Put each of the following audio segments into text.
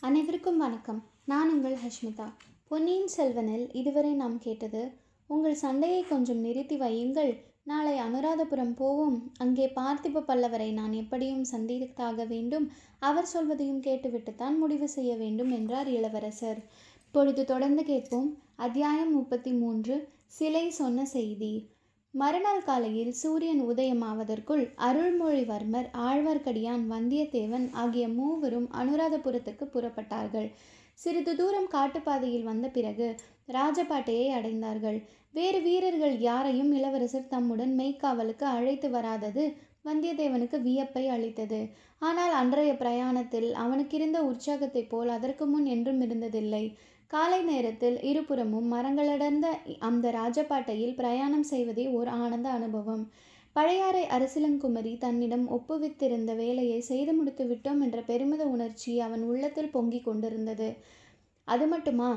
அனைவருக்கும் வணக்கம். நான் உங்கள் ஹஷ்மிதா. பொன்னியின் செல்வனில் இதுவரை நாம் கேட்டது உங்கள் சண்டையை கொஞ்சம் நிறுத்தி வையுங்கள். நாளை அனுராதபுரம் போவோம். அங்கே பார்த்திப பல்லவரை நான் எப்படியும் சந்தித்தாக வேண்டும். அவர் சொல்வதையும் கேட்டுவிட்டுத்தான் முடிவு செய்ய வேண்டும் என்றார் இளவரசர். இப்பொழுது தொடர்ந்து கேட்போம். அத்தியாயம் முப்பத்தி மூன்று. சிலை சொன்ன செய்தி. மறுநாள் காலையில் சூரியன் உதயமாவதற்குள் அருள்மொழிவர்மர் ஆழ்வார்க்கடியான் வந்தியத்தேவன் ஆகிய மூவரும் அனுராதபுரத்துக்கு புறப்பட்டார்கள். சிறிது தூரம் காட்டுப்பாதையில் வந்த பிறகு ராஜபாட்டையை அடைந்தார்கள். வேறு வீரர்கள் யாரையும் இளவரசர் தம்முடன் மெய்க்காவலுக்கு அழைத்து வராதது வந்தியத்தேவனுக்கு வியப்பை அளித்தது. ஆனால் அன்றைய பிரயாணத்தில் அவனுக்கிருந்த உற்சாகத்தைப் போல் அதற்கு முன் என்றும் இருந்ததில்லை. காலை நேரத்தில் இருபுறமும் மரங்களடர்ந்த அந்த ராஜபாட்டையில் பிரயாணம் செய்வதே ஓர் ஆனந்த அனுபவம். பழையாறை அரசிலங்குமரி தன்னிடம் ஒப்புவித்திருந்த வேலையை செய்து முடித்து விட்டோம் என்ற பெருமித உணர்ச்சி அவன் உள்ளத்தில் பொங்கிக் கொண்டிருந்தது. அது மட்டுமா?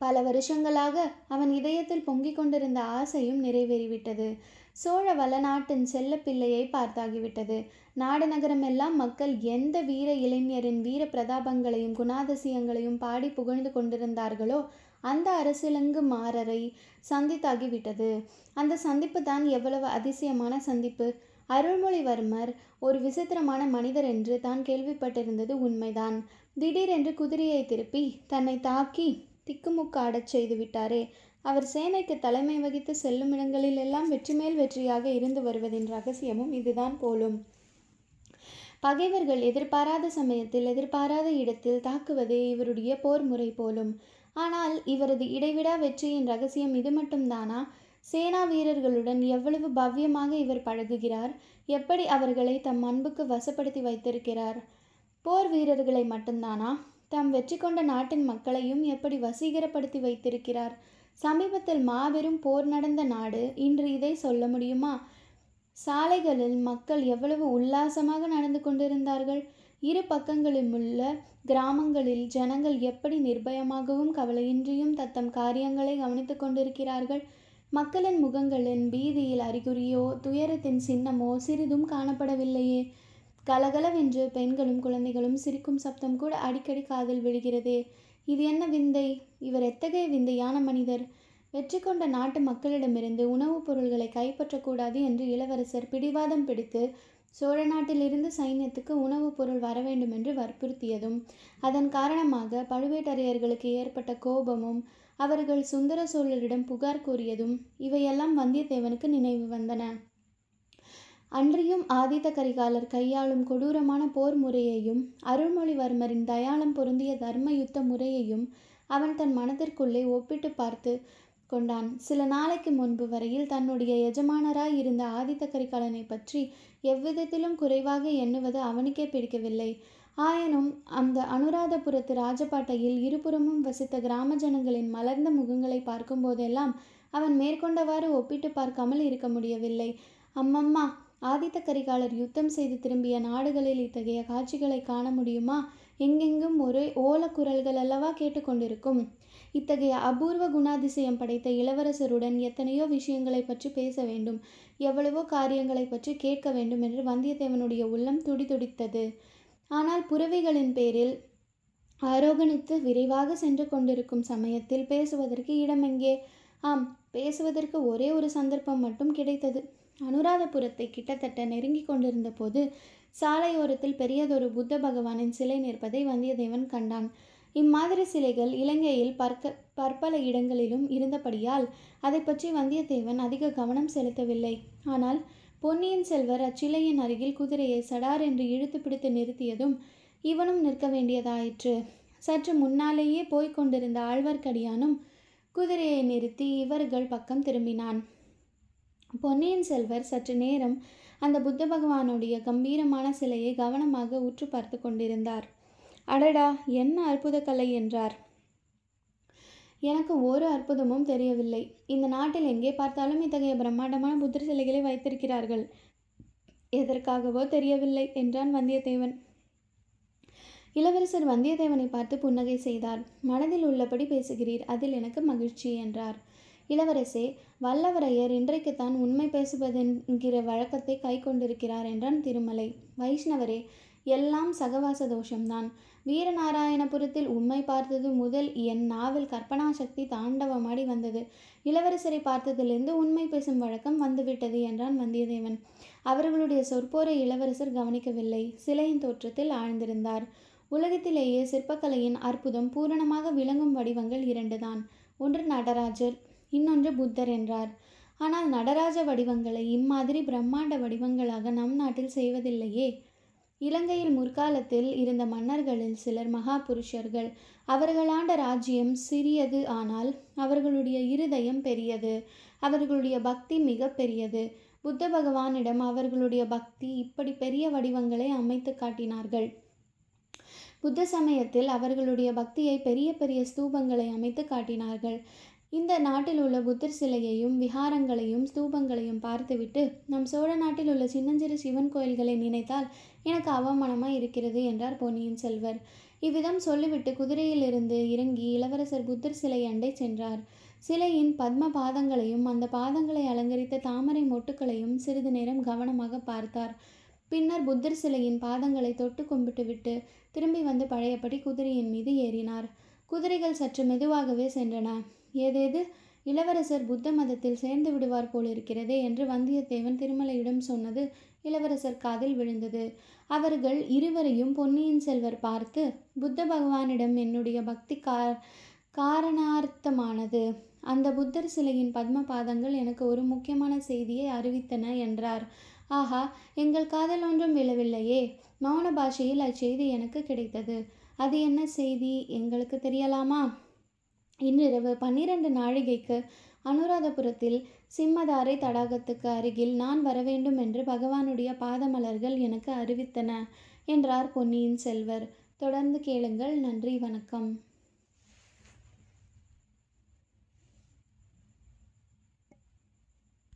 பல வருஷங்களாக அவன் இதயத்தில் பொங்கிக் கொண்டிருந்த ஆசையும் நிறைவேறிவிட்டது. சோழ வளநாட்டின் செல்ல பிள்ளையை பார்த்தாகிவிட்டது. நாடு நகரமெல்லாம் மக்கள் எந்த வீர இளைஞரின் வீர பிரதாபங்களையும் குணாதிசயங்களையும் பாடி புகழ்ந்து கொண்டிருந்தார்களோ அந்த அரசிலங்கு மாறரை சந்தித்தாகிவிட்டது. அந்த சந்திப்பு தான் எவ்வளவு அதிசயமான சந்திப்பு. அருள்மொழிவர்மர் ஒரு விசித்திரமான மனிதர் என்று தான் கேள்விப்பட்டிருந்தது உண்மைதான். திடீரென்று குதிரையை திருப்பி தன்னை தாக்கி திக்குமுக்காடச் செய்து விட்டாரே. அவர் சேனைக்கு தலைமை வகித்து செல்லும் இடங்களில் எல்லாம் வெற்றி மேல் வெற்றியாக இருந்து வருவதின் ரகசியமும் இதுதான் போலும். பகைவர்கள் எதிர்பாராத சமயத்தில் எதிர்பாராத இடத்தில் தாக்குவதே இவருடைய போர் முறை போலும். ஆனால் இவரது இடைவிடா வெற்றியின் ரகசியம் இது மட்டும்தானா? சேனா வீரர்களுடன் எவ்வளவு பவ்யமாக இவர் பழகுகிறார்? எப்படி அவர்களை தம் அன்புக்கு வசப்படுத்தி வைத்திருக்கிறார்? போர் வீரர்களை மட்டும்தானா? தாம் வெற்றி கொண்ட நாட்டின் மக்களையும் எப்படி வசீகரப்படுத்தி வைத்திருக்கிறார்? சமீபத்தில் மாபெரும் போர் நடந்த நாடு இன்று இதை சொல்ல முடியுமா? சாலைகளில் மக்கள் எவ்வளவு உல்லாசமாக நடந்து கொண்டிருந்தார்கள்? இரு பக்கங்களிலும் உள்ள கிராமங்களில் ஜனங்கள் எப்படி நிர்பயமாகவும் கவலையின்றியும் தத்தம் காரியங்களை கவனித்து கொண்டிருக்கிறார்கள்? மக்களின் முகங்களின் பீதியில் அறிகுறியோ துயரத்தின் சின்னமோ சிறிதும் காணப்படவில்லையே. கலகலவென்று பெண்களும் குழந்தைகளும் சிரிக்கும் சப்தம் கூட அடிக்கடி காதில் விழுகிறதே. இது என்ன விந்தை? இவர் எத்தகைய விந்தையான மனிதர்? வெற்றி கொண்ட நாட்டு மக்களிடமிருந்து உணவுப் பொருள்களை கைப்பற்றக்கூடாது என்று இளவரசர் பிடிவாதம் பிடித்து சோழ நாட்டிலிருந்து சைன்யத்துக்கு உணவுப் பொருள் வர வேண்டும் என்று வற்புறுத்தியதும் அதன் காரணமாக பழுவேட்டரையர்களுக்கு ஏற்பட்ட கோபமும் அவர்கள் சுந்தர சோழரிடம் புகார் கூறியதும் இவையெல்லாம் வந்தியத்தேவனுக்கு நினைவு வந்தன. அன்றியும் ஆதித்த கரிகாலர் கையாளும் கொடூரமான போர் முறையையும் அருள்மொழிவர்மரின் தயாளம் பொருந்திய தர்ம யுத்த முறையையும் அவன் தன் மனதிற்குள்ளே ஒப்பிட்டு பார்த்து கொண்டான். சில நாளைக்கு முன்பு வரையில் தன்னுடைய எஜமானராய் இருந்த ஆதித்த கரிகாலனை பற்றி எவ்விதத்திலும் குறைவாக எண்ணுவது அவனுக்கே பிடிக்கவில்லை. ஆயினும் அந்த அனுராதபுரத்து ராஜபாட்டையில் இருபுறமும் வசித்த கிராம ஜனங்களின் மலர்ந்த முகங்களை பார்க்கும்போதெல்லாம் அவன் மேற்கொண்டவாறு ஒப்பிட்டு பார்க்காமல் இருக்க முடியவில்லை. அம்மம்மா ஆதித்த கரிகாலர் யுத்தம் செய்து திரும்பிய நாடுகளில் இத்தகைய காட்சிகளை காண முடியுமா? எங்கெங்கும் ஒரே ஓல குரல்கள் அல்லவா கேட்டுக்கொண்டிருக்கும். இத்தகைய அபூர்வ குணாதிசயம் படைத்த இளவரசருடன் எத்தனையோ விஷயங்களை பற்றி பேச வேண்டும். எவ்வளவோ காரியங்களை பற்றி கேட்க வேண்டும் என்று வந்தியத்தேவனுடைய உள்ளம் துடிதுடித்தது ஆனால் புறவிகளின் பேரில் ஆரோகணித்து விரைவாக சென்று கொண்டிருக்கும் சமயத்தில் பேசுவதற்கு இடமெங்கே? ஆம் பேசுவதற்கு ஒரே ஒரு சந்தர்ப்பம் மட்டும் கிடைத்தது. அனுராதபுரத்தை கிட்டத்தட்ட நெருங்கி கொண்டிருந்த போது சாலையோரத்தில் பெரியதொரு புத்த பகவானின் சிலை நிற்பதை வந்தியத்தேவன் கண்டான். இம்மாதிரி சிலைகள் இலங்கையில் பற்க பற்பல இடங்களிலும் இருந்தபடியால் அதை பற்றி வந்தியத்தேவன் அதிக கவனம் செலுத்தவில்லை. ஆனால் பொன்னியின் செல்வர் அச்சிலையின் அருகில் குதிரையை சடார் என்று இழுத்து பிடித்து நிறுத்தியதும் இவனும் நிற்க வேண்டியதாயிற்று. சற்று முன்னாலேயே போய்க் கொண்டிருந்த ஆழ்வார்க்கடியானும் குதிரையை நிறுத்தி இவர்கள் பக்கம் திரும்பினான். பொன்னியின் செல்வர் சற்று நேரம் அந்த புத்த பகவானுடைய கம்பீரமான சிலையை கவனமாக உற்று பார்த்து கொண்டிருந்தார். அடடா என்ன அற்புத கலை என்றார். எனக்கு ஒரு அற்புதமும் தெரியவில்லை. இந்த நாட்டில் எங்கே பார்த்தாலும் இத்தகைய பிரம்மாண்டமான புத்தர் சிலைகளை வைத்திருக்கிறார்கள். எதற்காகவோ தெரியவில்லை என்றான் வந்தியத்தேவன். இளவரசர் வந்தியத்தேவனை பார்த்து புன்னகை செய்தார். மனதில் உள்ளபடி பேசுகிறீர் அதில் எனக்கு மகிழ்ச்சி என்றார். இளவரசே வல்லவரையர் இன்றைக்குத்தான் உண்மை பேசுவதென்கிற வழக்கத்தை கை கொண்டிருக்கிறார் என்றான் திருமலை. வைஷ்ணவரே எல்லாம் சகவாச தோஷம்தான். வீரநாராயணபுரத்தில் உண்மை பார்த்தது முதல் என் நாவில் கற்பனா சக்தி தாண்டவமாடி வந்தது. இளவரசரை பார்த்ததிலிருந்து உண்மை பேசும் வழக்கம் வந்துவிட்டது என்றான் வந்தியத்தேவன். அவர்களுடைய சொற்போரை இளவரசர் கவனிக்கவில்லை. சிலையின் தோற்றத்தில் ஆழ்ந்திருந்தார். உலகத்திலேயே சிற்பக்கலையின் அற்புதம் பூரணமாக விளங்கும் வடிவங்கள் இரண்டுதான். ஒன்று நடராஜர் இன்னொன்று புத்தர் என்றார். ஆனால் நடராஜ வடிவங்களை இம்மாதிரி பிரம்மாண்ட வடிவங்களாக நம் நாட்டில் செய்வதில்லையே. இலங்கையில் முற்காலத்தில் இருந்த மன்னர்களில் சிலர் மகா புருஷர்கள் அவர்களாண்ட ராஜ்யம் சிறியது ஆனால் அவர்களுடைய இருதயம் பெரியது. அவர்களுடைய பக்தி மிக பெரியது. புத்த பகவானிடம் அவர்களுடைய பக்தி இப்படி பெரிய வடிவங்களை அமைத்து காட்டினார்கள். புத்த சமயத்தில் அவர்களுடைய பக்தியை பெரிய பெரிய ஸ்தூபங்களை அமைத்து காட்டினார்கள். இந்த நாட்டில் உள்ள புத்தர் சிலையையும் விஹாரங்களையும் ஸ்தூபங்களையும் பார்த்துவிட்டு நம் சோழ நாட்டில் உள்ள சின்னஞ்சிறு சிவன் கோயில்களை நினைத்தால் எனக்கு அவமானமாக இருக்கிறது என்றார் பொன்னியின் செல்வர். இவ்விதம் சொல்லிவிட்டு குதிரையிலிருந்து இறங்கி இளவரசர் புத்தர் சிலை அண்டை சென்றார். சிலையின் பத்ம பாதங்களையும் அந்த பாதங்களை அலங்கரித்த தாமரை மொட்டுக்களையும் சிறிது நேரம் கவனமாக பார்த்தார். பின்னர் புத்தர் சிலையின் பாதங்களை தொட்டு கும்பிட்டுவிட்டு திரும்பி வந்து பழையபடி குதிரையின் மீது ஏறினார். குதிரைகள் சற்று மெதுவாகவே சென்றன. ஏதேது? இளவரசர் புத்த மதத்தில் சேர்ந்து விடுவார் போலிருக்கிறதே என்று வந்தியத்தேவன் திருமலையிடம் சொன்னது இளவரசர் காதில் விழுந்தது. அவர்கள் இருவரையும் பொன்னியின் செல்வர் பார்த்து புத்த பகவானிடம் என்னுடைய பக்தி கார் காரணார்த்தமானது. அந்த புத்தர் சிலையின் பத்ம பாதங்கள் எனக்கு ஒரு முக்கியமான செய்தியை அறிவித்தன என்றார். ஆஹா எங்கள் காதல் ஒன்றும் விழவில்லையே. மௌன பாஷையில் அச்செய்தி எனக்கு கிடைத்தது. அது என்ன செய்தி? எங்களுக்கு தெரியலாமா? இன்றிரவு பன்னிரண்டு நாழிகைக்கு அனுராதபுரத்தில் சிம்மதாரை தடாகத்துக்கு அருகில் நான் வரவேண்டும் என்று பகவானுடைய பாதமலர்கள் எனக்கு அறிவித்தன என்றார் பொன்னியின் செல்வர். தொடர்ந்து கேளுங்கள். நன்றி வணக்கம்.